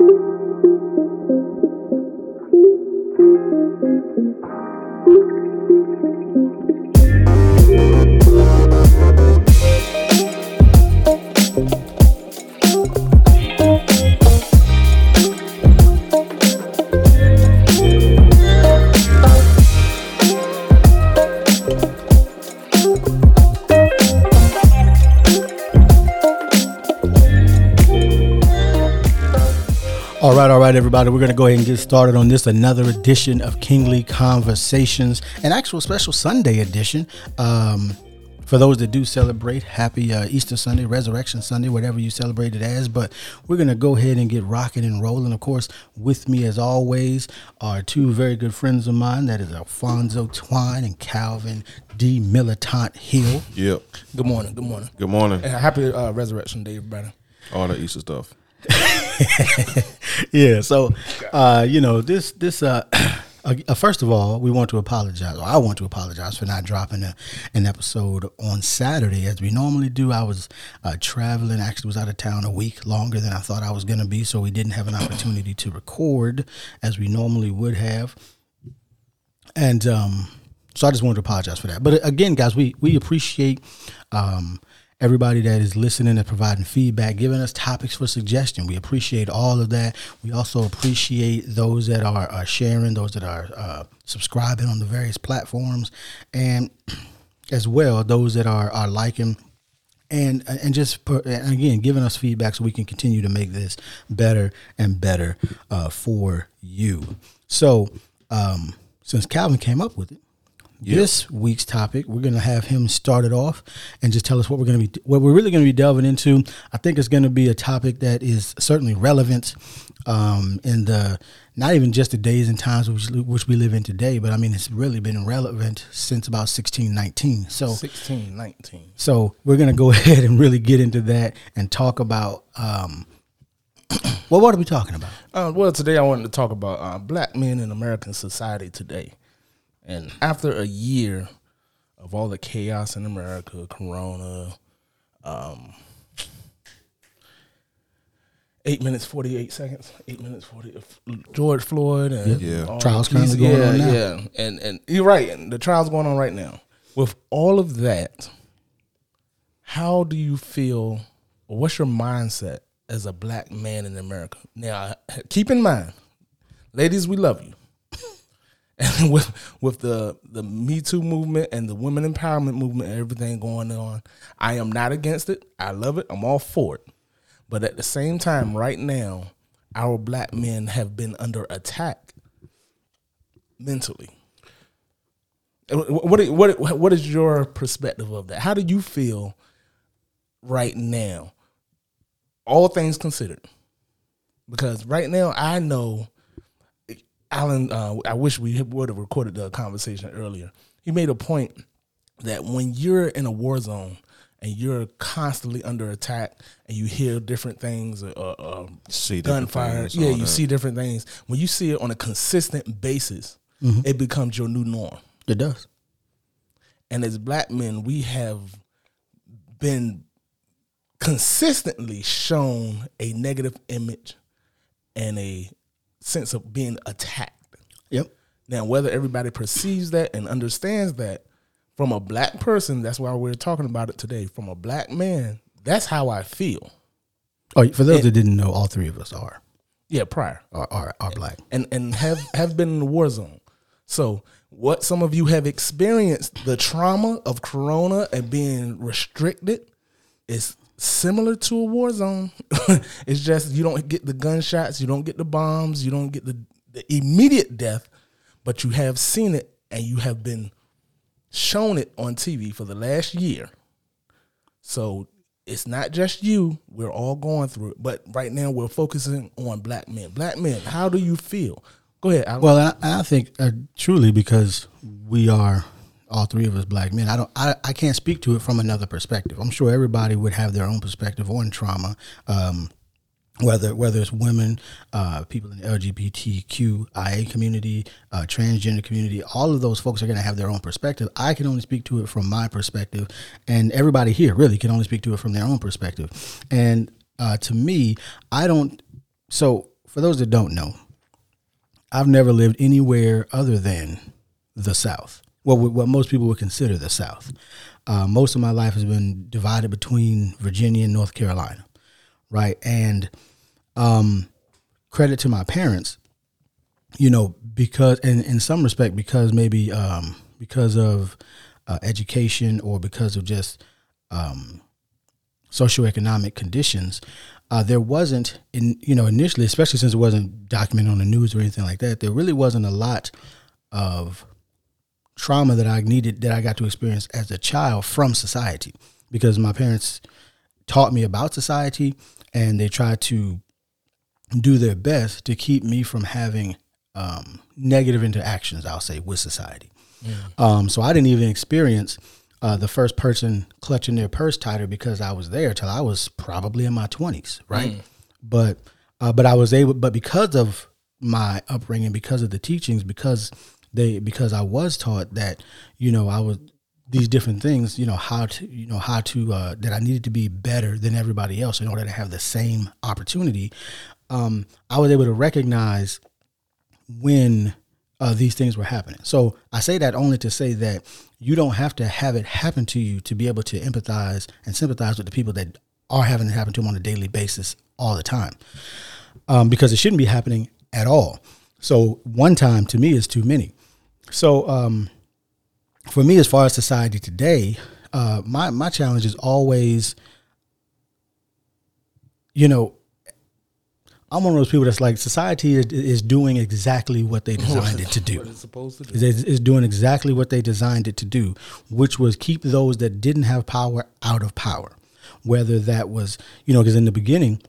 Thank you. Everybody. We're going to go ahead and get started on this another edition of Kingly Conversations, an actual special Sunday edition. Um, for those that do celebrate, happy uh, Easter Sunday, Resurrection Sunday, whatever you celebrate it as. But we're going to go ahead and get rocking and rolling. Of course, with me, as always, are two very good friends of mine. That is Alfonso Twine and Calvin D. Militant Hill. Yep. Good morning. Good morning. Good morning. And happy uh, Resurrection Day, everybody. All the Easter stuff. yeah. So, uh, you know, this this uh, uh, first of all, we want to apologize. Or I want to apologize for not dropping a, an episode on Saturday as we normally do. I was uh, traveling. Actually, was out of town a week longer than I thought I was going to be, so we didn't have an opportunity to record as we normally would have. And um, so I just wanted to apologize for that. But again, guys, we we appreciate. Um, everybody that is listening and providing feedback, giving us topics for suggestion. We appreciate all of that. We also appreciate those that are, are sharing, those that are uh, subscribing on the various platforms, and as well those that are are liking. And, and just put, and again giving us feedback so we can continue to make this better and better uh, for you. So um, since Calvin came up with it, this week's topic. We're going to have him start it off and just tell us what we're going to be, what we're really going to be delving into. I think it's going to be a topic that is certainly relevant um, in the not even just the days and times which, which we live in today, but I mean it's really been relevant since about sixteen nineteen. So sixteen nineteen. so we're going to go ahead and really get into that and talk about. Um, well, what are we talking about? Uh, well, today I wanted to talk about uh, black men in American society today. And after a year of all the chaos in America, Corona, um, eight minutes forty eight seconds, eight minutes forty. George Floyd and Yeah. Trials the police- currently going yeah, on now. Yeah, and and you're right. And the trials going on right now. With all of that, how do you feel? What's your mindset as a black man in America? Now, keep in mind, ladies, we love you. And with with the the Me Too movement and the women empowerment movement and everything going on, I am not against it. I love it. I'm all for it. But at the same time, right now, our black men have been under attack mentally. Uh, what what what is your perspective of that? How do you feel right now? All things considered, because right now I know Alan, uh, I wish we would have recorded the conversation earlier. He made a point that when you're in a war zone and you're constantly under attack and you hear different things, uh, uh, See gunfire, yeah, you that. see different things. When you see it on a consistent basis, it becomes your new norm. It does. And as black men, we have been consistently shown a negative image and a sense of being attacked. Yep. Now, whether everybody perceives that and understands that from a black person, that's why we're talking about it today. From a black man, that's how I feel. Oh, for those that didn't know, all three of us are Yeah, prior. are are, are black. and and have have been in the war zone. So what some of you have experienced the trauma of corona and being restricted is similar to a war zone. it's just you don't get the gunshots, you don't get the bombs, you don't get the, the immediate death, but you have seen it and you have been shown it on TV for the last year. So it's not just you. We're all going through it. But right now we're focusing on black men. Black men, how do you feel? Go ahead. Alan. Well, I, I think uh, truly because we are all three of us black men. I don't. I, I can't speak to it from another perspective. I'm sure everybody would have their own perspective on trauma. Um, whether whether it's women, uh, people in the LGBTQIA community, uh, transgender community, all of those folks are going to have their own perspective. I can only speak to it from my perspective, and everybody here really can only speak to it from their own perspective. And uh, to me, I don't. So for those that don't know, I've never lived anywhere other than the South. Well, what most people would consider the South. Uh, most of my life has been divided between Virginia and North Carolina, right? And um, credit to my parents, you know, because in in some respect, because maybe um, because of uh, education or because of just um, socioeconomic conditions, uh, there wasn't in you know initially, especially since it wasn't documented on the news or anything like that. There really wasn't a lot of trauma that I needed that I got to experience as a child from society because my parents taught me about society and they tried to do their best to keep me from having um, negative interactions, I'll say, with society. Um, so I didn't even experience uh, the first person clutching their purse tighter because I was there till I was probably in my twenties, right? Mm. But uh, but I was able, but because of my upbringing, because of the teachings, because they because I was taught that you know I was these different things, you know how to you know how to uh, that I needed to be better than everybody else in order to have the same opportunity. Um, I was able to recognize when uh, these things were happening. So I say that only to say that you don't have to have it happen to you to be able to empathize and sympathize with the people that are having it happen to them on a daily basis all the time, um, because it shouldn't be happening at all. So one time to me is too many. So um, for me, as far as society today, uh, my my challenge is always, you know, I'm one of those people that's like society is, is doing exactly what they designed it to do. It's to do. It's, it's doing exactly what they designed it to do, which was keep those that didn't have power out of power. Whether that was, you know, because in the beginning,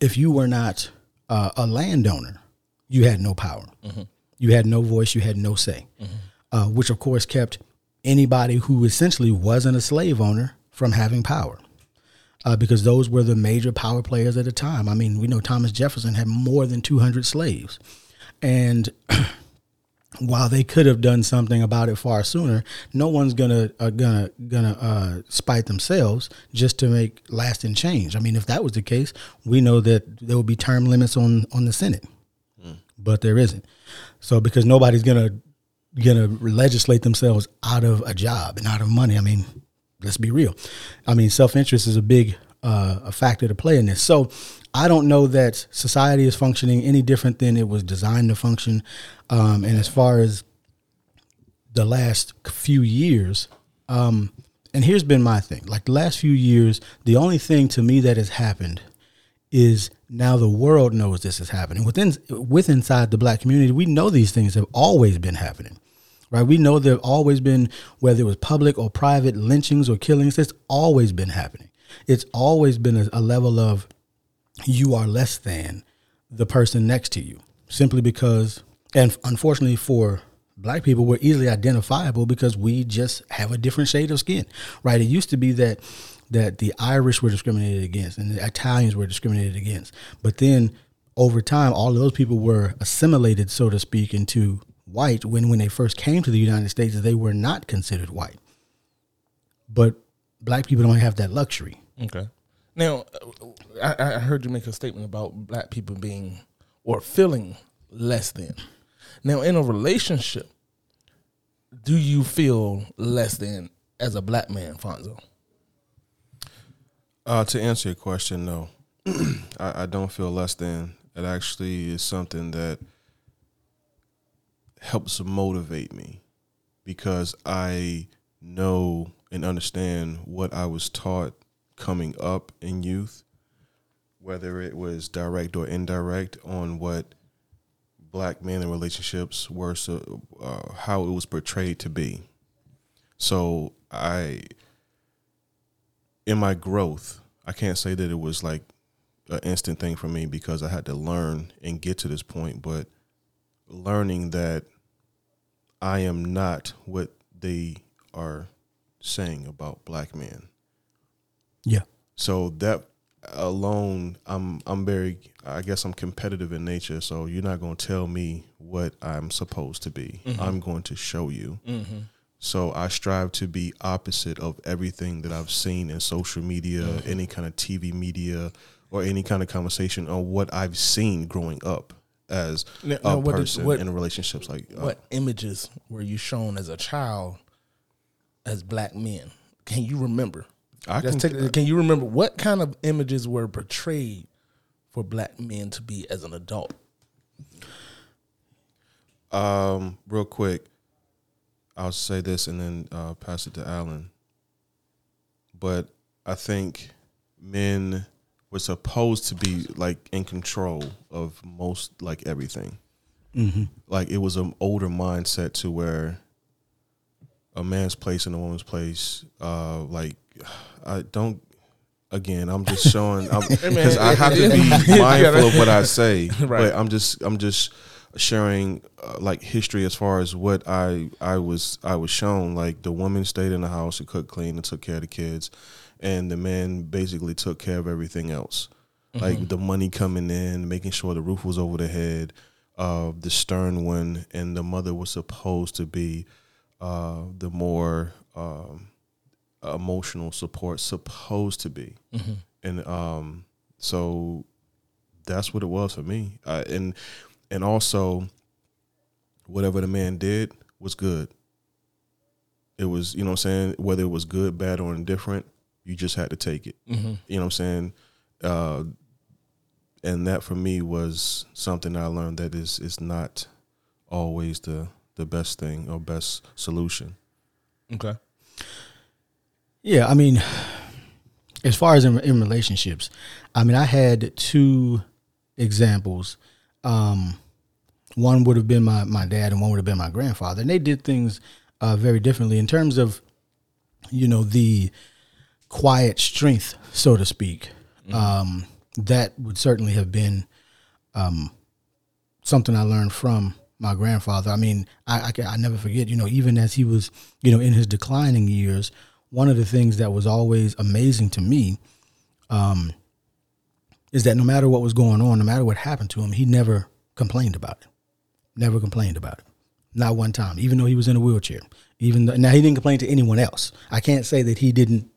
if you were not uh, a landowner, you had no power. Mm-hmm. You had no voice. You had no say, mm-hmm. uh, which of course kept anybody who essentially wasn't a slave owner from having power uh, because those were the major power players at the time. I mean, we know Thomas Jefferson had more than 200 slaves. And while they could have done something about it far sooner, no one's gonna uh, gonna gonna uh, spite themselves just to make lasting change. I mean, if that was the case, we know that there would be term limits on on the Senate, mm. but there isn't. So because nobody's gonna gonna legislate themselves out of a job and out of money. I mean, Let's be real. I mean, self interest is a big uh, a factor to play in this. So I don't know that society is functioning any different than it was designed to function. Um, and as far as the last few years, um, and here's been my thing like the last few years, the only thing to me that has happened is now the world knows this is happening within with inside the black community. We know these things have always been happening right? We know there have always been, whether it was public or private lynchings or killings, it's always been happening. It's always been a, a level of you are less than the person next to you simply because, and unfortunately for black people, we're easily identifiable because we just have a different shade of skin, right? It used to be that that the Irish were discriminated against and the Italians were discriminated against, but then over time, all of those people were assimilated, so to speak, into white when when they first came to the United States they were not considered white. But black people don't have that luxury. Okay. Now, uh, I, I heard you make a statement about black people being or feeling less than. Now, in a relationship, do you feel less than as a black man, Fonzo? Uh, to answer your question, no, I, I, don't feel less than. It actually is something that helps motivate me because I know and understand what I was taught coming up in youth, whether it was direct or indirect, on what black men in relationships were, so, uh, how it was portrayed to be. So I, in my growth, I can't say that it was like an instant thing for me because I had to learn and get to this point, but learning that I am not what they are saying about black men. Yeah. So that alone, I'm I'm very I guess I'm competitive in nature. So you're not going to tell me what I'm supposed to be. Mm-hmm. I'm going to show you. Mm-hmm. So I strive to be opposite of everything that I've seen in social media, mm-hmm. any kind of TV media, or any kind of conversation on what I've seen growing up as Now- a now what did- person what- in relationships. Like, uh, What images were you shown as a child as black men? Can you remember? I can, take, can you remember what kind of images were portrayed for black men to be as an adult? Um, real quick, I'll say this and then uh, pass it to Alan. But I think men were supposed to be like in control of most like everything. Like it was an older mindset to where a man's place and a woman's place. Uh, like I don't. Again, I'm just showing because I have to be mindful of what I say. Right. But I'm just I'm just sharing uh, like history as far as what I I was I was shown. Like the woman stayed in the house and cooked, clean, and took care of the kids, and the man basically took care of everything else. Like the money coming in, making sure the roof was over the head, uh, the stern one, and the mother was supposed to be uh, the more um, emotional support, supposed to be, and um, so that's what it was for me. Uh, and and also, whatever the man did was good. It was, you know what I'm saying, whether it was good, bad, or indifferent, you just had to take it. You know what I'm saying? Uh, and that for me was something I learned that is is not always the the best thing or best solution. Okay. Yeah, I mean, as far as in, in relationships, I mean, I had two examples. Um, one would have been my, my dad, and one would have been my grandfather, and they did things uh, very differently in terms of, you know, the quiet strength, so to speak. Um, that would certainly have been um, something I learned from my grandfather. I mean, I, I, can- I never forget, you know, even as he was, you know, in his declining years, one of the things that was always amazing to me um, is that no matter what was going on, no matter what happened to him, he never complained about it. Never complained about it. Not one time, even though he was in a wheelchair. Even though, now he didn't complain to anyone else. I can't say that he didn't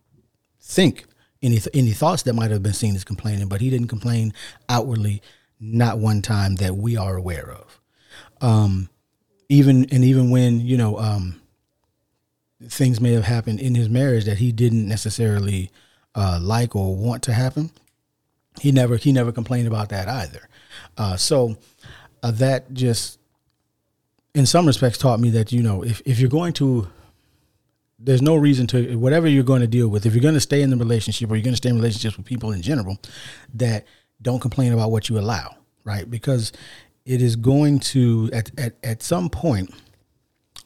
think any any thoughts that might have been seen as complaining, but he didn't complain outwardly, not one time that we are aware of. Um, even and even when you know um, things may have happened in his marriage that he didn't necessarily uh, like or want to happen, he never he never complained about that either. Uh, so uh, that just in some respects taught me that you know if if you're going to there's no reason to whatever you're going to deal with if you're going to stay in the relationship or you're going to stay in relationships with people in general that don't complain about what you allow right? Because it is going to at at, at some point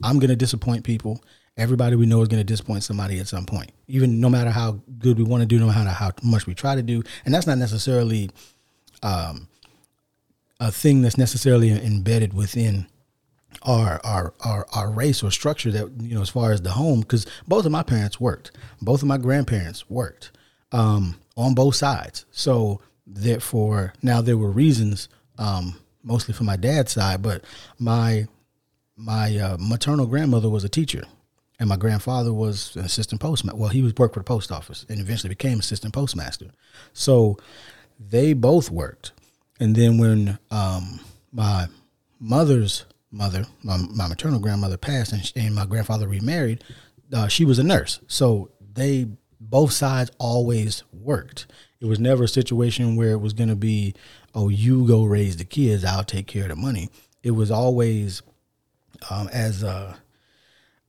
i'm going to disappoint people. Everybody we know is going to disappoint somebody at some point even no matter how good we want to do no matter how much we try to do. And that's not necessarily um, a thing that's necessarily embedded within our our our our race or structure that you know as far as the home because both of my parents worked. Both of my grandparents worked um on both sides. So therefore now there were reasons um mostly for my dad's side but my my uh, maternal grandmother was a teacher and my grandfather was an assistant postmaster well he was worked for the post office and eventually became assistant postmaster. So they both worked. And then when um, my mother's mother, my, my maternal grandmother passed, and, sh and my grandfather remarried, uh, she was a nurse. So they both sides always worked. It was never a situation where it was going to be, oh, you go raise the kids, I'll take care of the money. It was always, um, as uh,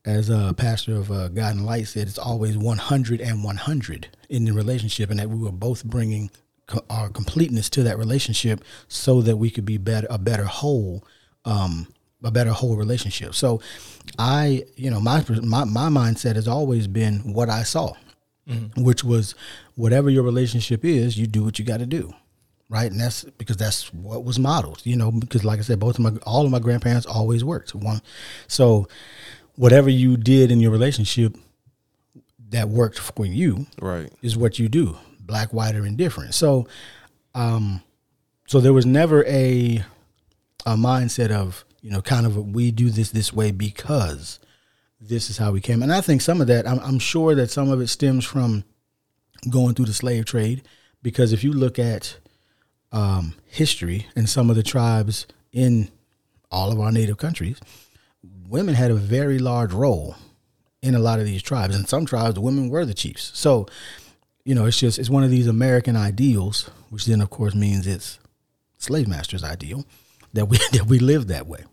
as a pastor of uh, God and Light said, it's always 100 and 100 in the relationship, and that we were both bringing co- our completeness to that relationship so that we could be better, a better whole, um, a better whole relationship. So, I, you know, my my my mindset has always been what I saw, which was whatever your relationship is, you do what you got to do right? And that's because that's what was modeled, you know. Because like I said, both of my all of my grandparents always worked. One, so whatever you did in your relationship that worked for you Right. is what you do, black, white, or indifferent. So, um, so there was never a a mindset of you know kind of a, we do this this way because this is how we came. And I think some of that, I'm, I'm sure that some of it stems from going through the slave trade because if you look at um, history and some of the tribes in all of our native countries, women had a very large role in a lot of these tribes. And some tribes, the women were the chiefs. So, you know, it's just it's one of these American ideals, which then of course means it's slave masters' ideal that we that we live that way.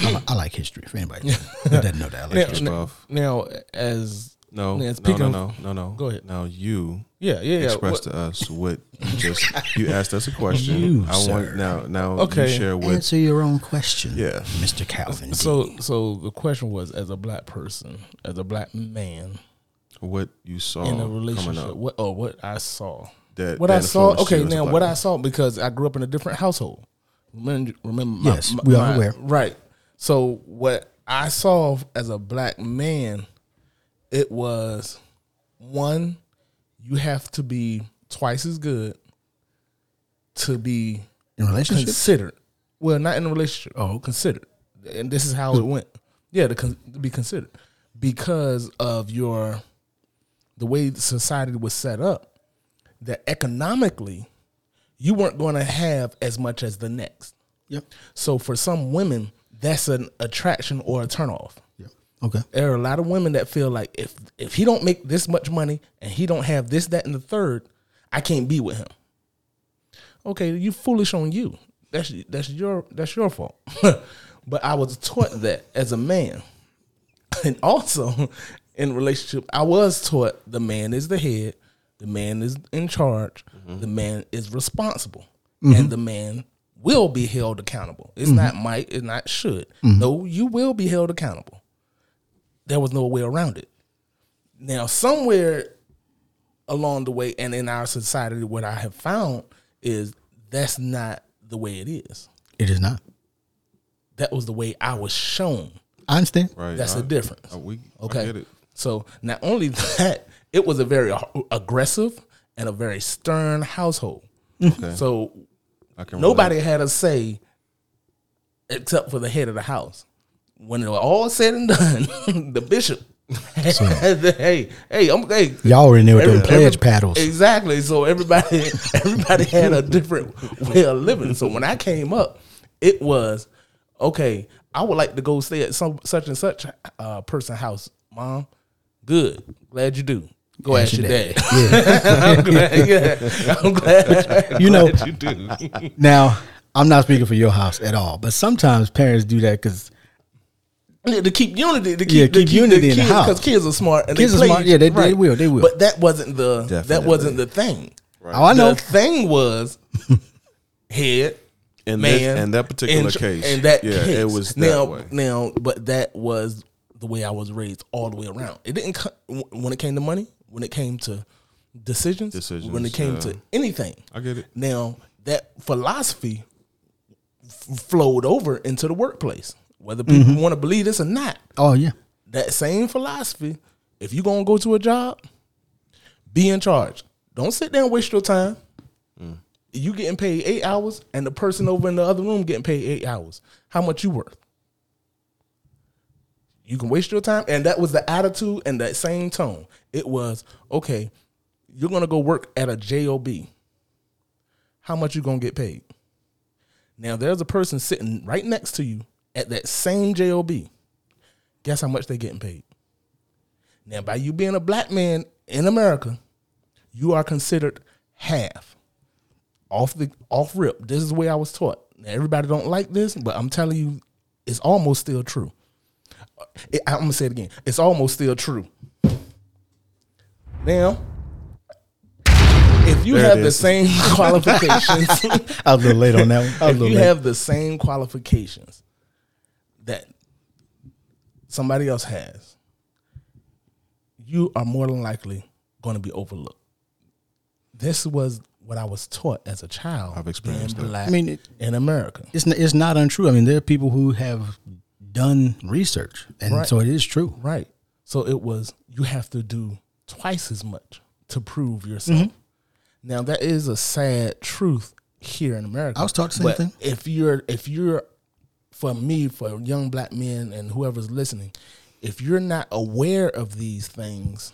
I, li- I like history. For anybody that doesn't know that, I like Now, history. now, now, as No, Yeah, no, speaking no, of- no, no, no. Go ahead. Now you yeah, yeah, yeah. express what- to us what you just you asked us a question. You, I sir. want now now Okay. you share what Answer your own question, Yeah. Mr. Calvin. so, so the question was, as a black person, as a black man what you saw in a coming relationship, up. what or what I saw, That what that I saw. influenced you Okay, as a now black what man. I saw because I grew up in a different household. Remember, remember my, Yes, my- we are my- aware. Right. So what I saw as a black man, it was one, you have to be twice as good to be in relationships, considered. Well, not in a relationship. Oh, considered. And this is how it went. Yeah, to, con- to be considered because of your the way society was set up. That economically, you weren't going to have as much as the next. Yep. So for some women, that's an attraction or a turnoff. Yep. Okay. There are a lot of women that feel like if if he don't make this much money and he don't have this, that, and the third, I can't be with him. Okay, you foolish on you. That's that's your that's your fault. but I was taught that as a man, and also in relationship, I was taught the man is the head, the man is in charge, mm-hmm. the man is responsible, mm-hmm. and the man will be held accountable. It's mm-hmm. not might, it's not should. Mm-hmm. No, you will be held accountable. There was no way around it. Now, somewhere along the way, and in our society, what I have found is that's not the way it is. It is not. That was the way I was shown. I understand. Right. That's I, the difference. I- we Okay. I get it. So not only that, it was a very aggressive and a very stern household. Okay. So I can nobody had a say except for the head of the house. When it was all said and done, the bishop the, hey, hey, I'm hey, Y'all were in there with them pledge every- paddles. Exactly. So everybody everybody had a different way of living. So when I came up, it was okay. I would like to go stay at some such and such uh, person house. Mom, good. Glad you do. Go ask your dad. I'm glad. Yeah, I'm glad. You know- glad you do. Now, I'm not speaking for your house at all, but sometimes parents do that because Yeah, to keep unity, to keep, Yeah, to keep unity in the kids, house. because kids are smart and Kids they are smart. Yeah, they- they will, they will. But that wasn't the that wasn't the thing. oh, I know. The thing was head In man this, in that particular in- case, And that yeah, case. it was that now way. now but that was the way I was raised all the way around. It didn't co- when it came to money, when it came to decisions, Decisions, when it came yeah. to anything. I get it. Now that philosophy f- flowed over into the workplace, whether people Mm-hmm. want to believe this or not. oh yeah, That same philosophy, if you're gonna go to a job, be in charge. Don't sit there and waste your time. Mm. You getting paid eight hours, and the person over in the other room getting paid eight hours. How much you worth? You can waste your time, and that was the attitude and that same tone. It was okay. You're gonna go work at a job. How much you gonna get paid? Now there's a person sitting right next to you at that same job. Guess how much they getting paid? Now, by you being a black man in America, you are considered half off the off rip. This is the way I was taught. Now, everybody don't like this, but I'm telling you, it's almost still true. It- I'm gonna say it again. It's almost still true. Now, if you There have the same qualifications, I was a little late on that one. I was a if little you late. have the same qualifications that somebody else has, you are more than likely going to be overlooked. This was what I was taught as a child. I've experienced being that. I mean, it- in America. it's n- it's not untrue. I mean, there are people who have done research, and Right. so it is true. Right. So it was you have to do twice as much to prove yourself. Mm-hmm. Now that is a sad truth here in America. I was taught the same thing. If you're if you're for me, for young black men and whoever's listening, if you're not aware of these things,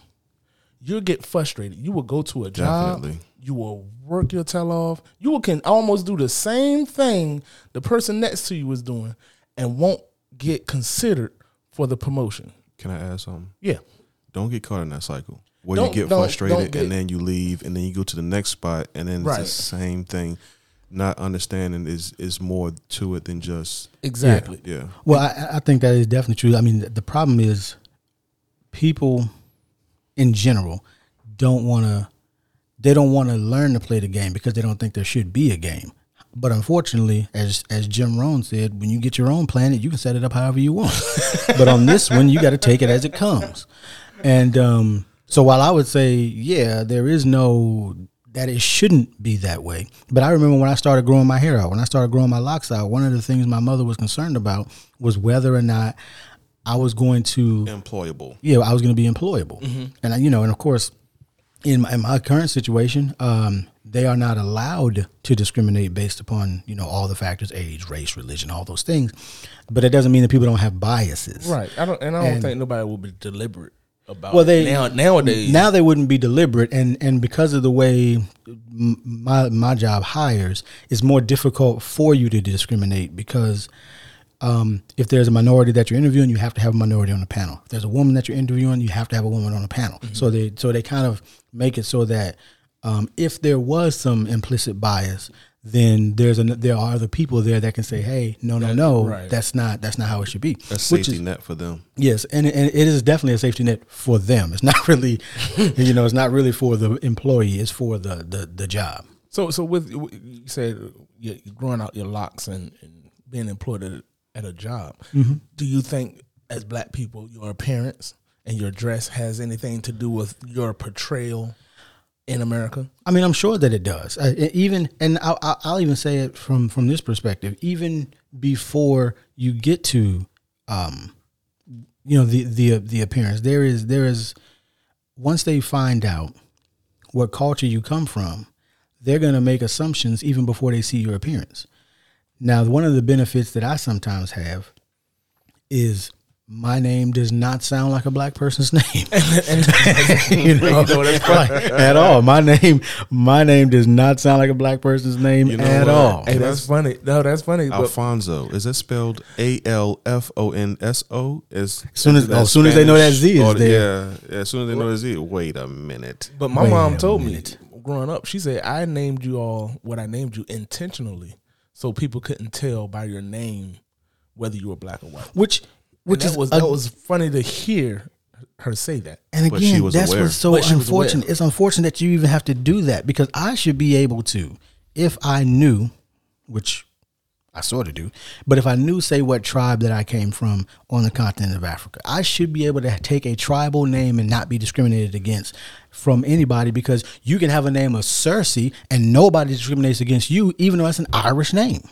you'll get frustrated. You will go to a job, Definitely. you will work your tail off. You will can almost do the same thing the person next to you is doing, and won't get considered for the promotion. Can I add something? Yeah, Don't get caught in that cycle where Don't- you get don't- frustrated don't get- and then you leave and then you go to the next spot and then Right. it's the same thing. Not understanding is is more to it than just exactly. yeah. Well, I, I think that is definitely true. I mean, the problem is people in general don't want to they don't want to learn to play the game because they don't think there should be a game. But unfortunately, as as Jim Rohn said, when you get your own planet, you can set it up however you want. but on this one, you got to take it as it comes. And um, so, while I would say, yeah, there is no that it shouldn't be that way. But I remember when I started growing my hair out, when I started growing my locks out, one of the things my mother was concerned about was whether or not I was going to Employable. yeah, I was going to be employable, and I, you know, and of course, in my, in my current situation, um, they are not allowed to discriminate based upon you know all the factors, age, race, religion, all those things. But it doesn't mean that people don't have biases, Right. I don't, and I don't And- think nobody will be deliberate about. Well, it. they now nowadays now they wouldn't be deliberate, and and because of the way m- my my job hires, it's more difficult for you to discriminate because um, if there's a minority that you're interviewing, you have to have a minority on the panel. If there's a woman that you're interviewing, you have to have a woman on the panel. So they so they kind of make it so that um, if there was some implicit bias, then there's an, there are other people there that can say, hey, no, no, no, right. that's not that's not how it should be. That's safety is- net for them. Yes, and, and it is definitely a safety net for them. It's not really, you know, it's not really for the employee. It's for the the, the job. So, so with you said you're growing out your locks and, and being employed at, at a job. Mm-hmm. Do you think, as black people, your appearance and your dress has anything to do with your portrayal in America? I mean, I'm sure that it does. E- even, and I'll, I'll I'll even say it from from this perspective. Even before you get to, um, you know, the the the appearance, there is there is once they find out what culture you come from, they're going to make assumptions even before they see your appearance. Now, one of the benefits that I sometimes have is my name does not sound like a black person's name. you know, like, at all. My name, my name does not sound like a black person's name You know at what? all. Hey, that's funny. No, that's funny. But Alfonso is that spelled A L F O N S O? As soon as- as soon as they know that Z is or- there. Yeah, yeah, as soon as they know that Z. Wait a minute. But my Wait mom told minute. me growing up, she said I named you all what I named you intentionally, so people couldn't tell by your name whether you were black or white. Which, which Which is that was a- that was funny to hear her say that. And But she again, was that's aware. what's so But she was aware. unfortunate. It's unfortunate that you even have to do that because I should be able to, if I knew, which I sort of do, but if I knew, say, what tribe that I came from on the continent of Africa, I should be able to take a tribal name and not be discriminated against from anybody because you can have a name of Saoirse and nobody discriminates against you, even though it's an Irish name.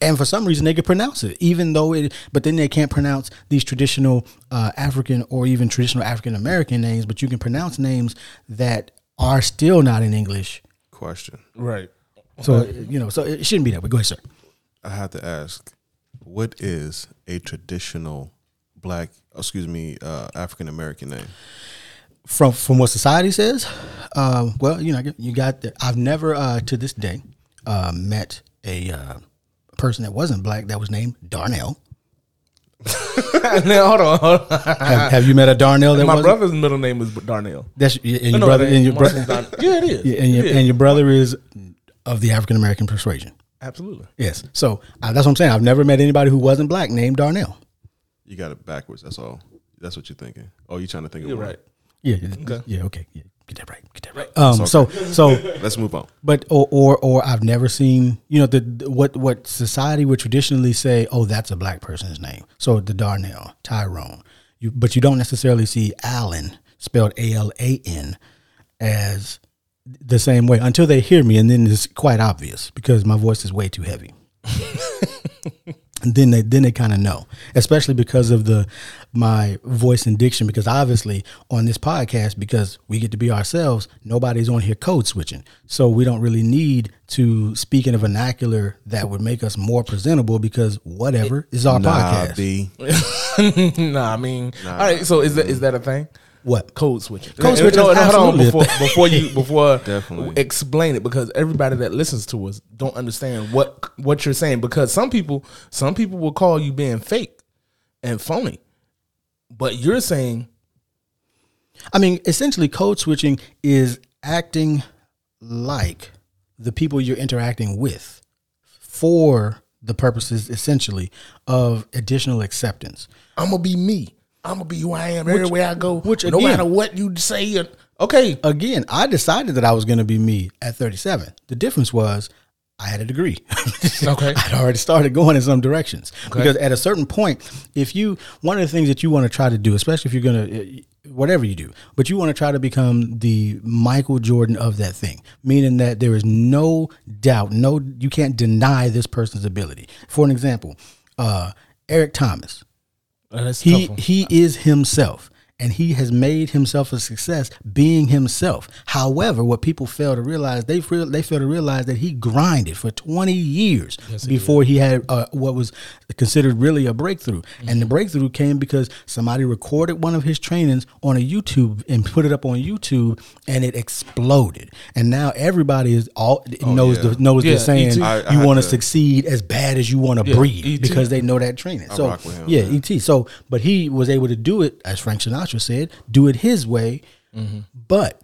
And for some reason, they can pronounce it, even though it, but then they can't pronounce these traditional uh, African or even traditional African American names, but you can pronounce names that are still not in English. Question. Right. So, you know, so it shouldn't be that way. Go ahead, sir. I have to ask, what is a traditional black, excuse me, uh, African American name? from from what society says, uh, well, you know, you got. The, I've never uh, to this day uh, met a uh, person that wasn't black that was named Darnell. now hold on. Hold on. Have, have you met a Darnell that My wasn't? brother's middle name is Darnell. That's and your No, brother it and your Mine's brother. Yeah, it is. Yeah, and your, It is. and your brother is of the African American persuasion. Absolutely. Yes. So uh, that's what I'm saying. I've never met anybody who wasn't black named Darnell. You got it backwards. That's all. That's what you're thinking. Oh, you're trying to think You're of one. right. Yeah. Okay. Yeah. Okay. Yeah. Get that right. Get that right. Um. It's So so Let's move on. But or, or or I've never seen you know the, the- what what society would traditionally say. Oh, that's a black person's name. So the Darnell, Tyrone. You, but you don't necessarily see Alan spelled A L A N as the same way until they hear me, and then it's quite obvious because my voice is way too heavy. and then they then they kind of know, especially because of the my voice and diction. Because obviously on this podcast, because we get to be ourselves, nobody's on here code switching, so we don't really need to speak in a vernacular that would make us more presentable. Because whatever is our Nah, podcast. B. nah, I mean, all right. So is that is that a thing? What? Code switching. Code switching No, no, hold on before thing. before you before Definitely. explain it because everybody that listens to us don't understand what what you're saying because some people some people will call you being fake and phony, but you're saying I mean, essentially, code switching is acting like the people you're interacting with for the purposes, essentially, of additional acceptance. I'm gonna be me. I'm gonna be who I am everywhere I go. which no again- matter what you say. Okay, Again, I decided that I was going to be me at 37. The difference was I had a degree. Okay. I'd already started going in some directions. Because at a certain point, if you, one of the things that you want to try to do, especially if you're going to, whatever you do, but you want to try to become the Michael Jordan of that thing, meaning that there is no doubt, no, you can't deny this person's ability. For an example, uh, Eric Thomas, He he is himself and he has made himself a success being himself. However, what people fail to realize, they feel, they fail to realize that he grinded for 20 years before he, had uh, what was considered really a breakthrough. And Mm-hmm. the breakthrough came because somebody recorded one of his trainings on a YouTube and put it up on YouTube and it exploded. And now everybody is all knows yeah. the knows Oh, Yeah, the saying I- I you want to succeed as bad as you want to Yeah, breathe E.T. because they know that training. so rock with him, yeah. ET. So, but he was able to do it, as Frank Sinatra said, do it his way. But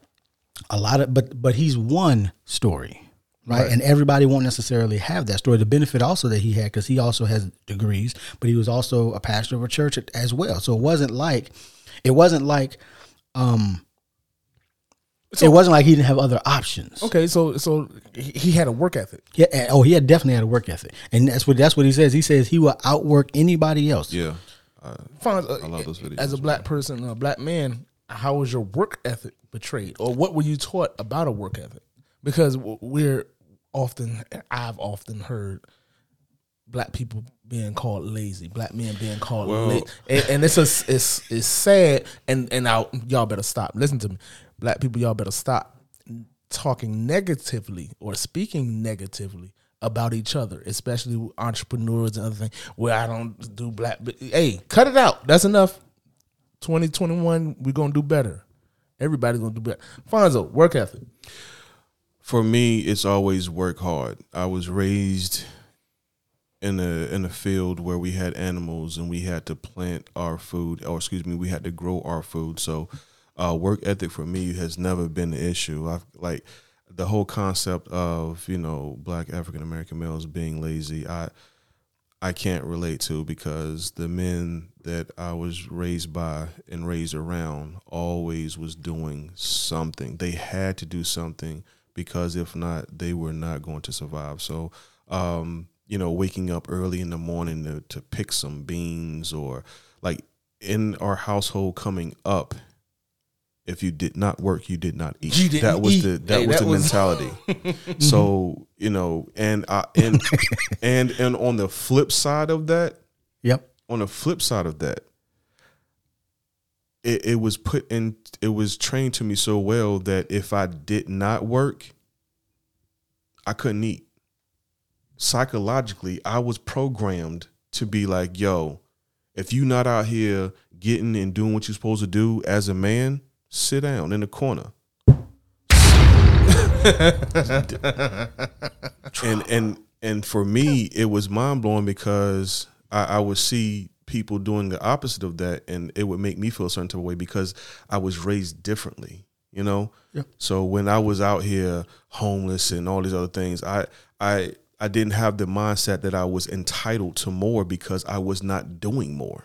a lot of, but but he's one story, right? And everybody won't necessarily have that story. The benefit also that he had, because he also has degrees, but he was also a pastor of a church as well. So it wasn't like, it wasn't like, um, it wasn't like he didn't have other options. okay. So so he he had a work ethic. Yeah. Oh, he had definitely had a work ethic, and that's what that's what he says. He says he will outwork anybody else. Yeah. Fonz, uh, I love those videos As a black person, a black man, how was your work ethic betrayed, or what were you taught about a work ethic? Because we're often, I've often heard black people being called lazy, black men being called Well- lazy, and, and it's a, it's it's sad. And and now y'all better stop. Listen to me, black people, y'all better stop talking negatively or speaking negatively about each other, especially entrepreneurs and other things. Where I don't do black, but hey, cut it out. That's enough. Twenty twenty one, we're gonna do better. Everybody's gonna do better. Fonzo, work ethic. For me, it's always work hard. I was raised in a in a field where we had animals and we had to plant our food, or excuse me, we had to grow our food. So, uh, work ethic for me has never been an issue. I've like the whole concept of you know black African American males being lazy. I I can't relate to because the men that I was raised by and raised around always was doing something. They had to do something because if not, they were not going to survive. So, um, you know, waking up early in the morning to, to pick some beans or like in our household coming up, if you did not work, you did not eat. That was eat. the that Hey, was that the was- mentality. so mm-hmm. you know, and I and and and on the flip side of that, Yep. on the flip side of that, it, it was put in it was trained to me so well that if I did not work, I couldn't eat. Psychologically, I was programmed to be like, yo, if you not out here getting and doing what you're supposed to do as a man, sit down in the corner. and and and for me, it was mind blowing because I, I would see people doing the opposite of that, and it would make me feel a certain type of way because I was raised differently. You know, Yeah. so when I was out here homeless and all these other things, I I I didn't have the mindset that I was entitled to more because I was not doing more.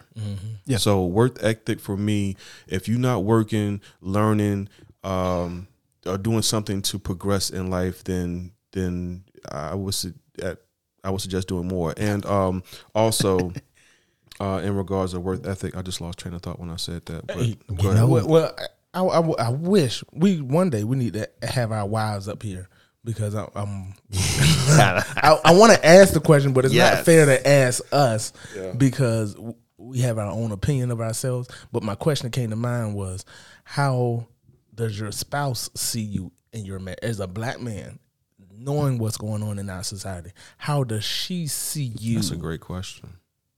Yeah. So work ethic for me, if you're not working, learning, um, or doing something to progress in life, then then I would su- at I would suggest doing more. And um, also, uh, in regards to work ethic, I just lost train of thought when I said that. But Hey, go know- Well, well I, I, I wish we one day we need to have our wives up here because I, I'm. I, I want to ask the question, but it's not fair to ask us because we have our own opinion of ourselves. But my question that came to mind was, how does your spouse see you in your marriage as a black man? Knowing what's going on in our society, how does she see you That's a great question.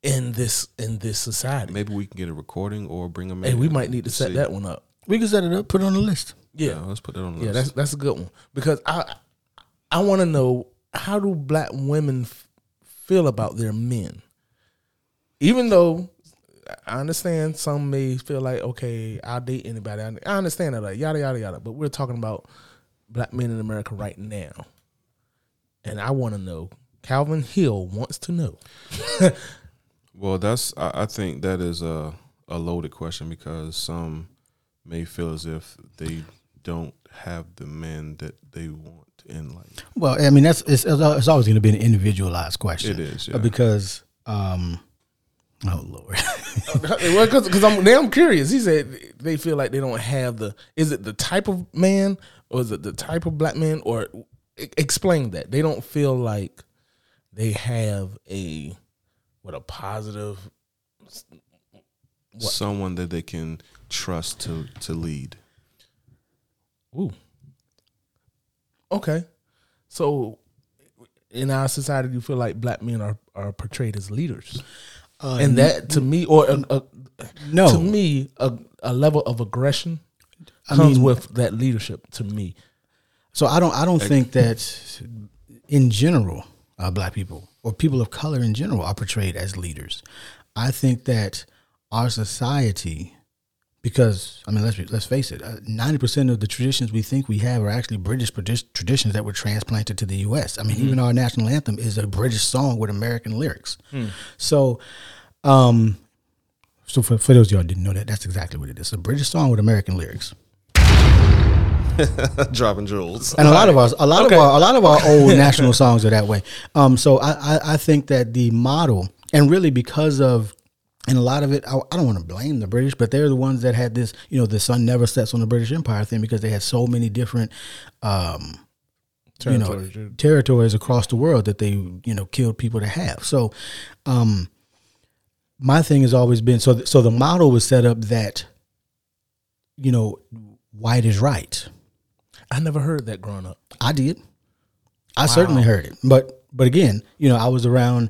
in this in this society? Maybe we can get a recording or bring a in. Hey, we might need to and set see. that one up. We can set it up, put it on the list. Yeah, let's put that on the yeah, list. that's that's a good one because I I want to know how do black women f- feel about their men, even though I understand some may feel like okay, I'll date anybody. I understand that, like yada yada yada. But we're talking about black men in America right now, and I want to know. Calvin Hill wants to know. Well, that's I, I think that is a a loaded question because some may feel as if they don't have the men that they want in life. Well, I mean, that's it's, it's always going to be an individualized question. It is, yeah. because, um, oh lord, well, because I'm now I'm curious. He said they feel like they don't have the. Is it the type of man, or is it the type of black man, or explain that they don't feel like they have a what a positive. Someone that they can trust to to lead. Ooh. Okay, so in our society, you feel like black men are are portrayed as leaders, Uh, and that to me, or a, a, no, to me, a, a level of aggression I comes mean- with that leadership. To me, So I don't I don't think that in general uh, black people or people of color in general are portrayed as leaders. I think that our society, because I mean let's be, let's face it, uh, ninety percent of the traditions we think we have are actually British traditions that were transplanted to the U.S. I mean even our national anthem is a British song with American lyrics. So. Um, so for, for those of y'all didn't know that, that's exactly what it is. A British song with American lyrics. Dropping jewels. and a lot of us, a lot of our, a lot of our old national songs are that way. Um, so I, I, I think that the model, and really because of, and a lot of it, I, I don't want to blame the British, but they're the ones that had this, you know, the sun never sets on the British Empire thing because they had so many different, um, you know, Territories. across the world that they, you know, killed people to have. So, um, my thing has always been so. So the model was set up that, you know, white is right. I never heard that growing up. I did. I certainly heard it, but but again, you know, I was around.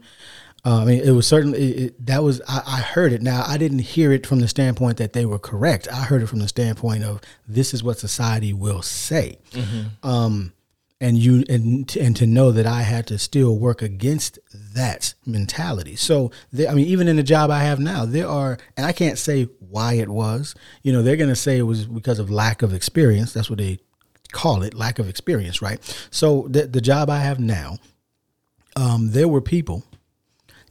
Uh, I mean, it was certainly it, it- that was I, I heard it. Now I didn't hear it from the standpoint that they were correct. I heard it from the standpoint of this is what society will say, um, and you and and to know that I had to still work against that mentality. So there, I mean, even in the job I have now, there are, and I can't say why it was. You know, they're going to say it was because of lack of experience. That's what they call it lack of experience, right? So the the job I have now, um, there were people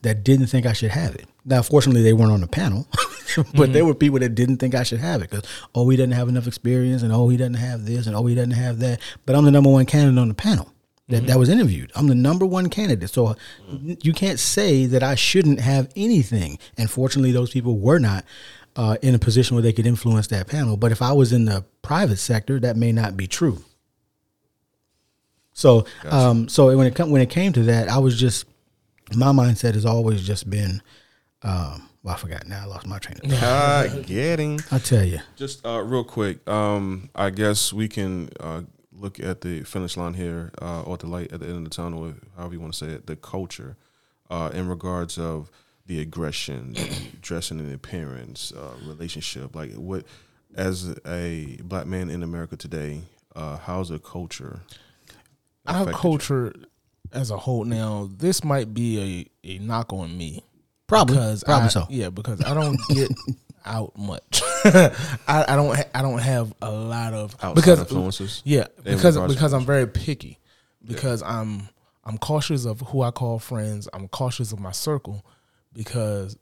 that didn't think I should have it. Now, fortunately, they weren't on the panel, but there were people that didn't think I should have it because oh, he doesn't have enough experience, and oh, he doesn't have this, and oh, he doesn't have that. But I'm the number one candidate on the panel that that was interviewed. I'm the number one candidate, so you can't say that I shouldn't have anything. And fortunately, those people were not. Uh, in a position where they could influence that panel, but if I was in the private sector, that may not be true. So, um, so when it come, when it came to that, I was just my mindset has always just been, um, well, I forgot now. I lost my train of thought. Ah, getting. I tell you, Just uh, real quick, um, I guess we can uh, look at the finish line here, uh, or the light at the end of the tunnel, however you want to say it, the culture, uh, in regards of the aggression, dressing and appearance, uh, relationship. Like what, as a black man in America today, uh, how's the culture? Our affected you? Culture as a whole now, this might be a, a knock on me. Probably. because Probably I, so. Yeah, because I don't get out much. I, I don't ha- I don't have a lot of Outside because influences? Yeah, because because I'm very picky. Because I'm I'm cautious of who I call friends. I'm cautious of my circle because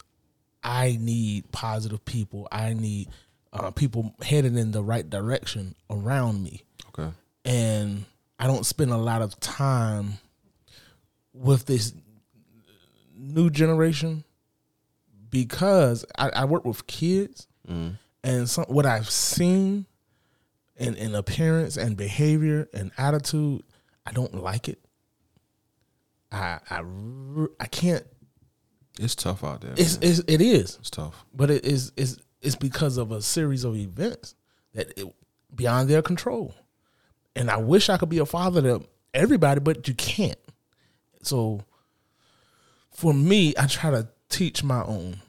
I need positive people. I need uh, people headed in the right direction around me Okay. and I don't spend a lot of time with this new generation because I, I work with kids mm. and some, what I've seen in, in appearance and behavior and attitude, I don't like it. I I, I can't. It's tough out there. It's, man. it's it is, it's tough. but it is it's it's because of a series of events that it, beyond their control. And I wish I could be a father to everybody, but you can't. So for me, I try to teach my own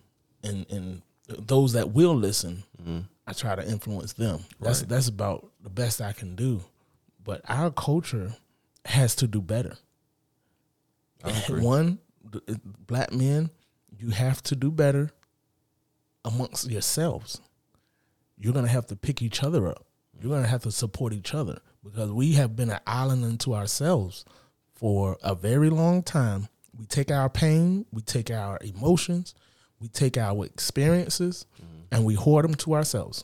and and those that will listen mm-hmm. I try to influence them. That's that's about the best I can do. But our culture has to do better. One, black men, you have to do better amongst yourselves. You're gonna have to pick each other up. You're gonna have to support each other because we have been an island unto ourselves for a very long time. We take our pain, we take our emotions, we take our experiences, mm-hmm. and we hoard them to ourselves.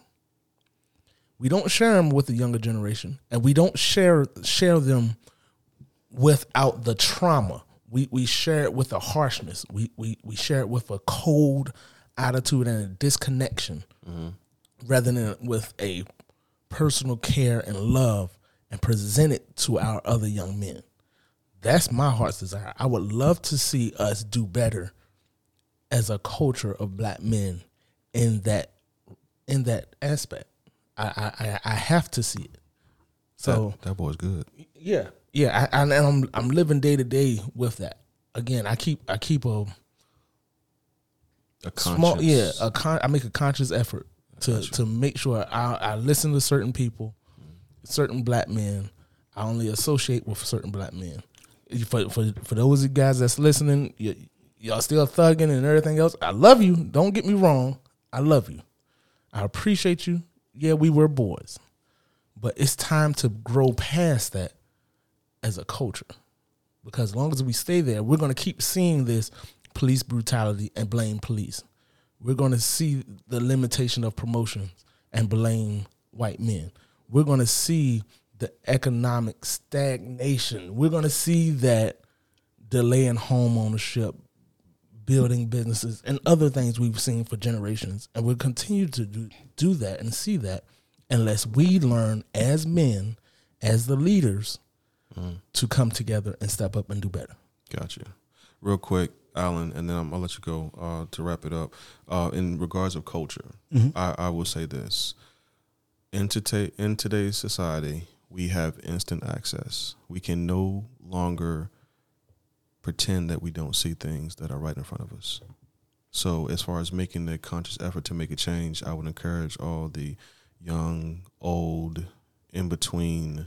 We don't share them with the younger generation, and we don't share share them without the trauma. We we share it with a harshness. We we we share it with a cold attitude and a disconnection, mm-hmm. rather than with a personal care and love, and present it to our other young men. That's my heart's desire. I would love to see us do better as a culture of black men in that in that aspect. I I, I- have to see it. So that, that boy's good. yeah, yeah, I, I, and I'm I'm living day to day with that. Again, I keep I keep a A small conscious- yeah a con, I make a conscious effort to to make sure I, I listen to certain people, certain black men. I only associate with certain black men. For for for those guys that's listening, you, y'all still thugging and everything else. I love you. Don't get me wrong. I love you. I appreciate you. Yeah, we were boys, but it's time to grow past that as a culture. Because as long as we stay there, we're going to keep seeing this police brutality and blame police. We're going to see the limitation of promotions and blame white men. We're going to see the economic stagnation. We're going to see that delay in home ownership, building businesses, and other things we've seen for generations. And we'll continue to do, do that and see that unless we learn as men, as the leaders, to come together and step up and do better. Gotcha. Real quick, Alan, and then I'm, I'll let you go uh, to wrap it up. Uh, in regards of culture, I, I will say this: in today in today's society, we have instant access. We can no longer pretend that we don't see things that are right in front of us. So, as far as making the conscious effort to make a change, I would encourage all the young, old, in between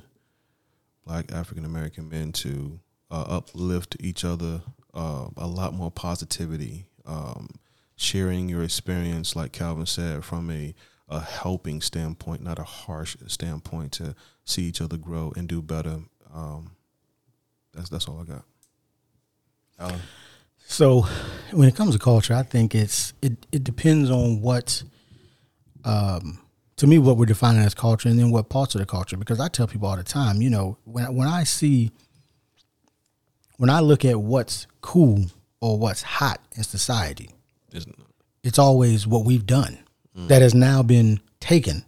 black African American men to uh, uplift each other, uh, a lot more positivity, um, sharing your experience, like Calvin said, from a, a helping standpoint, not a harsh standpoint, to see each other grow and do better. Um, that's that's all I got. Alan, So, when it comes to culture, I think it's it, it depends on what, um, to me, what we're defining as culture, and then what parts of the culture. Because I tell people all the time, you know, when when I see, when I look at what's cool or what's hot in society, isn't it's always what we've done that has now been taken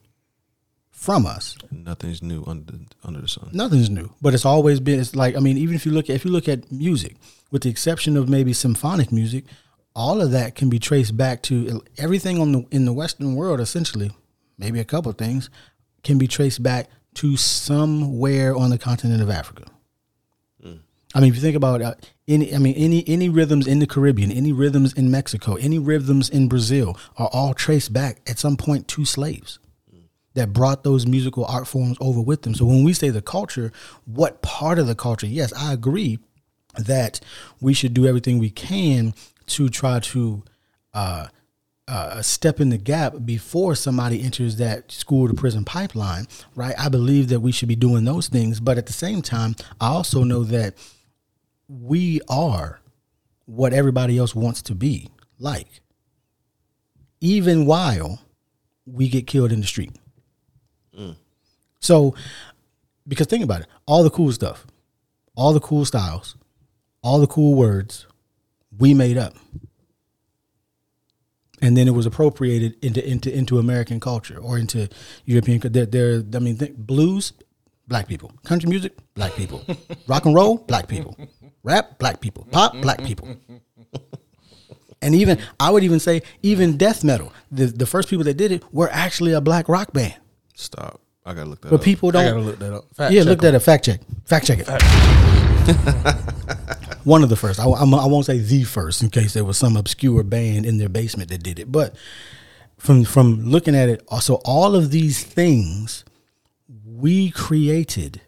from us. nothing's new under under the sun. Nothing's new, but it's always been. It's like I mean, even if you look at if you look at music, with the exception of maybe symphonic music, all of that can be traced back to everything on the in the Western world. Essentially, maybe a couple of things can be traced back to somewhere on the continent of Africa. I mean, if you think about uh, any, I mean, any any rhythms in the Caribbean, any rhythms in Mexico, any rhythms in Brazil are all traced back at some point to slaves that brought those musical art forms over with them. So when we say the culture, what part of the culture? Yes, I agree that we should do everything we can to try to uh, uh, step in the gap before somebody enters that school to prison pipeline, right? I believe that we should be doing those things, but at the same time, I also know that we are what everybody else wants to be like, even while we get killed in the street. Mm. So, because think about it, all the cool stuff, all the cool styles, all the cool words, we made up, and then it was appropriated into into into American culture or into European. There, there I mean, think, blues, black people, country music, black people, rock and roll, black people, rap, black people, pop, black people. And even I would even say even death metal. The the first people that did it were actually a black rock band. Stop. I gotta look that But up. people don't. I gotta look that up. Fact yeah, check look that up. Fact check. Fact check it. One of the first. I, I'm- I won't say the first in case there was some obscure band in their basement that did it. But from from looking at it, so all of these things we created.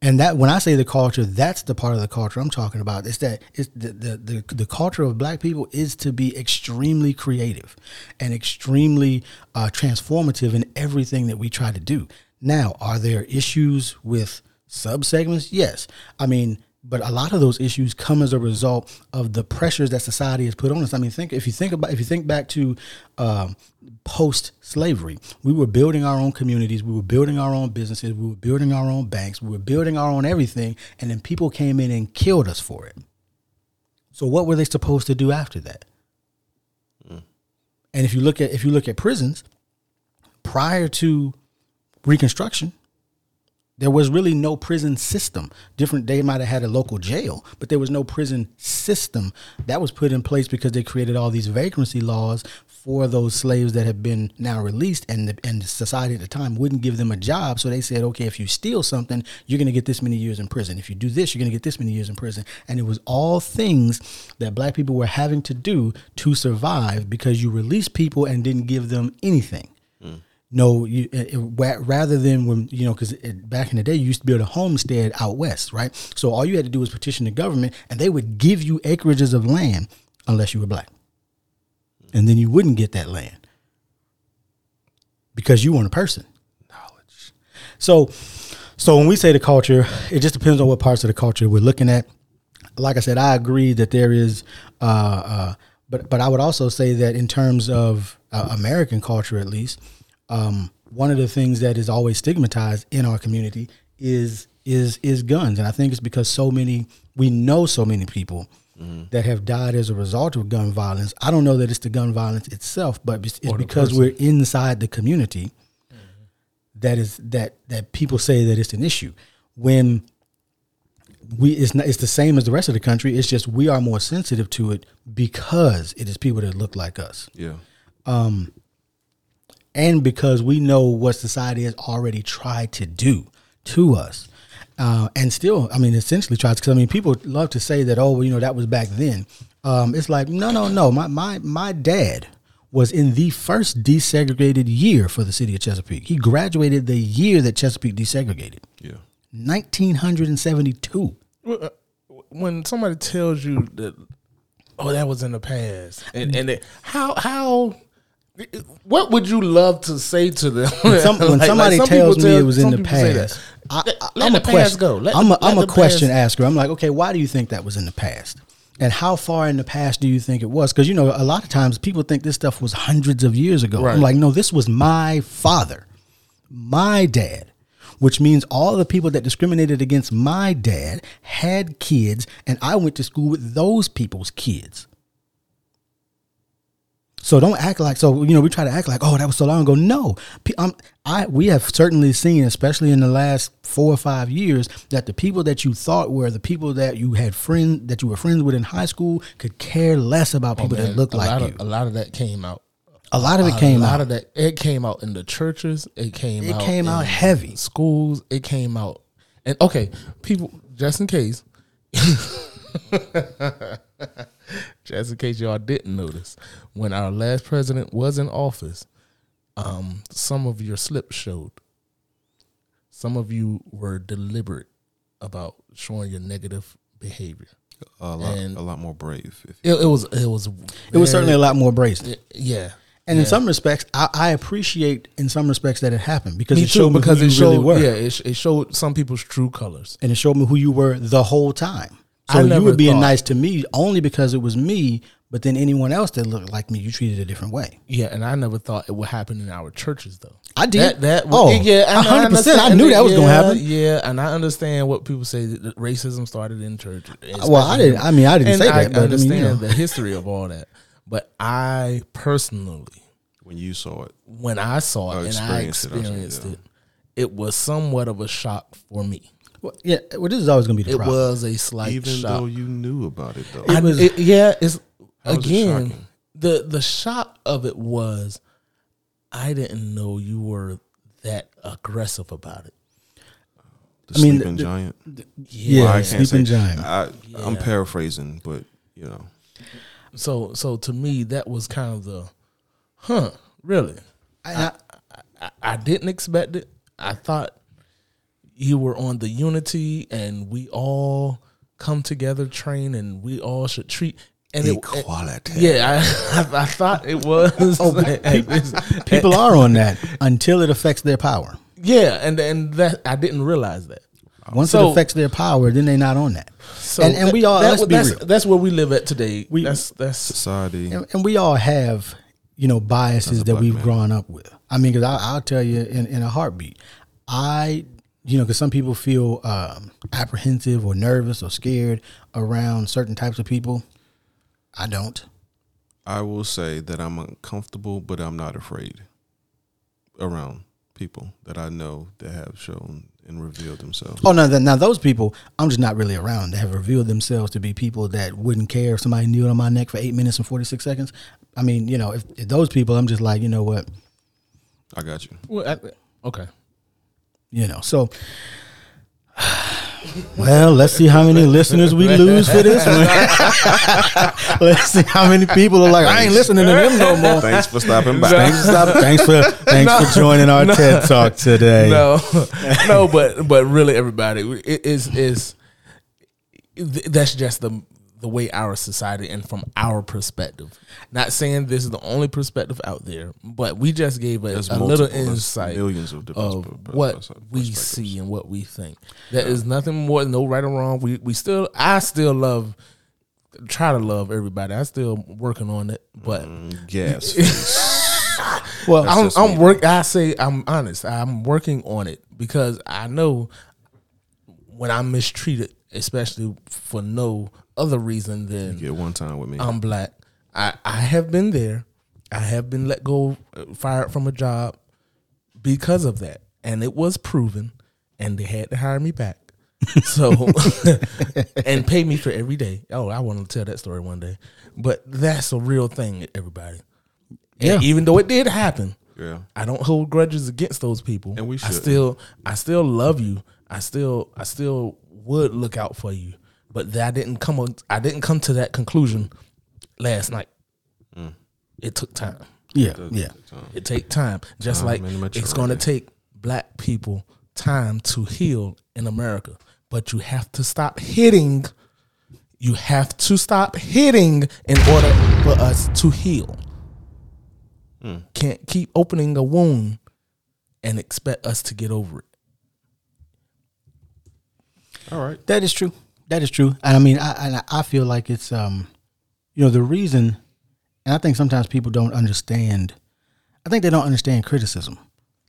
And that when I say the culture, that's the part of the culture I'm talking about. It's that it's the, the the the culture of black people is to be extremely creative and extremely uh, transformative in everything that we try to do. Now, are there issues with subsegments? Yes. I mean, but a lot of those issues come as a result of the pressures that society has put on us. I mean, think if you think about if you think back to um, post slavery, we were building our own communities, we were building our own businesses, we were building our own banks, we were building our own everything, and then people came in and killed us for it. So what were they supposed to do after that? Mm. And if you look at if you look at prisons, prior to Reconstruction, there was really no prison system. Different, they might have had a local jail, but there was no prison system that was put in place because they created all these vagrancy laws for those slaves that have been now released, and the, and society at the time wouldn't give them a job. So they said, okay, if you steal something, you're going to get this many years in prison. If you do this, you're going to get this many years in prison. And it was all things that black people were having to do to survive because you released people and didn't give them anything. No, you, it, it, rather than when you know, because back in the day, you used to build a homestead out west, right? So all you had to do was petition the government, and they would give you acreages of land unless you were black, and then you wouldn't get that land because you weren't a person. Knowledge. So, so when we say the culture, it just depends on what parts of the culture we're looking at. Like I said, I agree that there is, uh, uh, but but I would also say that in terms of uh, American culture, at least um, one of the things that is always stigmatized in our community is is is guns, and I think it's because so many we know so many people mm-hmm. that have died as a result of gun violence. I don't know that it's the gun violence itself, but it's, it's because person. we're inside the community mm-hmm. that is that that people say that it's an issue when we it's not it's the same as the rest of the country. It's just we are more sensitive to it because it is people that look like us. Yeah. Um, and because we know what society has already tried to do to us. Uh, and still, I mean, essentially tries because I mean, people love to say that, oh, well, you know, that was back then. Um, it's like, no, no, no. My my my dad was in the first desegregated year for the city of Chesapeake. He graduated the year that Chesapeake desegregated. Yeah, nineteen hundred and seventy-two. Uh, when somebody tells you that, oh, that was in the past, and and they, how how what would you love to say to them? When, some, when like, somebody like some tells me tell, it was in the past, I, am a question. Go. Let, I'm a, I'm a question past. asker. I'm like, okay, why do you think that was in the past? And how far in the past do you think it was? Because you know, a lot of times people think this stuff was hundreds of years ago. Right. I'm like, no, this was my father, my dad, which means all the people that discriminated against my dad had kids, and I went to school with those people's kids. So don't act like so. You know, we try to act like, oh, that was so long ago. No, um, I we have certainly seen, especially in the last four or five years, that the people that you thought were the people that you had friend that you were friends with in high school could care less about oh, people oh, that look like you. Of, a lot of that came out. A lot of it came out. A lot of that it came out in the churches. It came. Out. It out came out heavy. Schools. It came out, and okay, people. Just in case. just in case y'all didn't notice, when our last president was in office, um, some of your slips showed. Some of you were deliberate about showing your negative behavior. A lot, and a lot more brave. It, it, was, it was, very, it was certainly a lot more brazen. yeah, and yeah. in some respects, I, I, appreciate in some respects that it happened because me it showed too, because it showed, really were. Yeah, it, it, showed some people's true colors, and it showed me who you were the whole time. So you were being thought, nice to me only because it was me, but then anyone else that looked like me, you treated a different way. Yeah, and I never thought it would happen in our churches though. I did. That, that oh, yeah, hundred percent. I knew that was yeah, going to happen. Yeah, and I understand what people say that racism started in church. Well, I didn't. I mean, I didn't say that. I but understand I mean, you know. the history of all that. But I personally, when you saw it, when I saw it and I experienced it, it, it was somewhat of a shock for me. Well, yeah, well, this is always going to be the it problem. was a slight even shock. though you knew about it though. It was, it, yeah, it's again it the the shock of it was I didn't know you were that aggressive about it. The I mean, sleeping the, giant. The, yeah, well, sleeping say, giant. I, yeah. I'm paraphrasing, but you know. So, so to me, that was kind of the Huh? Really? And I- I, I didn't expect it. I thought you were on the unity, and we all come together, train, and we all should treat. And it, yeah, I, I, I thought it was. Oh, people are on that until it affects their power. yeah, and and that I didn't realize that. Once So- it affects their power, then they're not on that. So and, and we all that- let's be that's, real. that's where we live at today. We- that's that's Society. and, and we all have you know biases that we've man. grown up with. I mean, because I'll tell you in, in a heartbeat, I you know because some people feel um, apprehensive or nervous or scared around certain types of people. I don't. I will say that I'm uncomfortable, but I'm not afraid around people that I know that have shown and revealed themselves. Oh no! th- Now those people, I'm just not really around. They have revealed themselves to be people that wouldn't care if somebody kneeled on my neck for eight minutes and forty six seconds. I mean, you know, if, if those people, I'm just like, you know what, I got you. well, I- okay. You know. So, well, let's see how many listeners we lose for this one. let's see how many people are like, I ain't listening to them no more. Thanks for stopping by. Thanks, stop, thanks for thanks for joining our TED Talk today. No, no, but but really, everybody, it is is that's just the the way our society and from our perspective. Not saying this is the only perspective out there, but we just gave a, a little insight millions of of what we see and what we think. There is nothing more, no right or wrong. We we still, I still love, try to love everybody. I still working on it, but. Yes. Well, That's I'm, I'm work. I say I'm honest. I'm working on it because I know when I'm mistreated, especially for no other reason than Get one time with me. I'm black. I I have been there. I have been let go, fired from a job because of that, and it was proven, and they had to hire me back. So and pay me for every day. Oh, I want to tell that story one day, but that's a real thing, everybody. And Yeah. even though it did happen, yeah. I don't hold grudges against those people. And we shouldn't. still I still love you. I still I still would look out for you. But that didn't come I didn't come to that conclusion last night. Mm. It took time. yeah, yeah. It take time. Just Time like it's gonna take black people time to heal in America. But you have to stop hitting. You have to stop hitting in order for us to heal. Hmm. Can't keep opening a wound and expect us to get over it. All right. That is true. That is true. And I mean, I I feel like it's um, you know, the reason, and I think sometimes people don't understand. I think they don't understand criticism.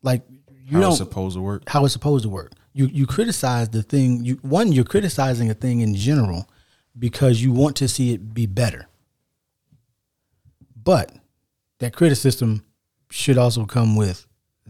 Like you How don't it's supposed to work. how it's supposed to work. You you criticize the thing. You one you're criticizing a thing in general because you want to see it be better. But that criticism should also come with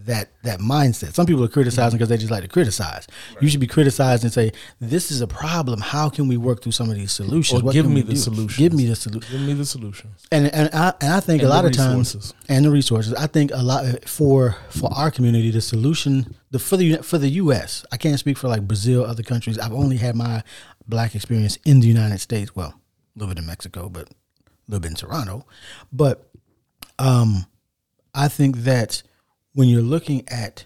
that that mindset. Some people are criticizing because they just like to criticize. You should be criticized and say, "This is a problem. How can we work through some of these solutions? Or give me the solution. Give me the solution." Give me the solutions. And and I, and I think And a lot of times and the resources. I think a lot for for our community, the solution the for the for the U.S. I can't speak for like Brazil, other countries. I've only had my black experience in the United States. Well, a little bit in Mexico, but a little bit in Toronto. But um, I think that when you're looking at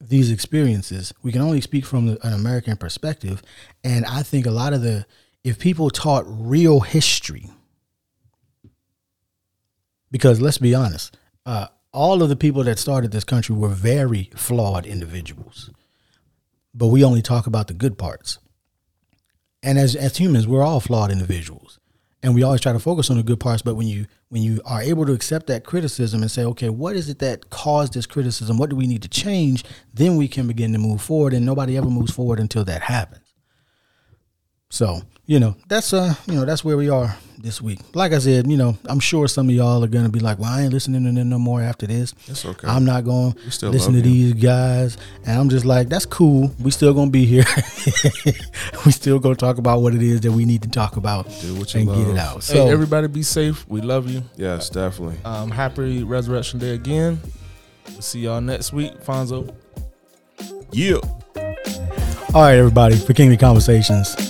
these experiences, we can only speak from an American perspective, and I think a lot of the if people taught real history because let's be honest, uh, all of the people that started this country were very flawed individuals, but we only talk about the good parts. And as as humans, we're all flawed individuals, and we always try to focus on the good parts. But when you when you are able to accept that criticism and say, okay, what is it that caused this criticism? What do we need to change? Then we can begin to move forward, and nobody ever moves forward until that happens. So, you know, that's uh, you know, that's where we are this week. Like I said, you know, I'm sure some of y'all are gonna be like, Well, I ain't listening to them no more after this. It's okay. I'm not going to still listen to you. these guys. And I'm just like, that's cool. We still gonna be here. we still gonna talk about what it is that we need to talk about Do what you and get it out. So So everybody be safe. We love you. Yes, definitely. Um, happy Resurrection Day again. We'll see y'all next week. Fonzo. Yeah. all right, everybody, for Kingly Conversations.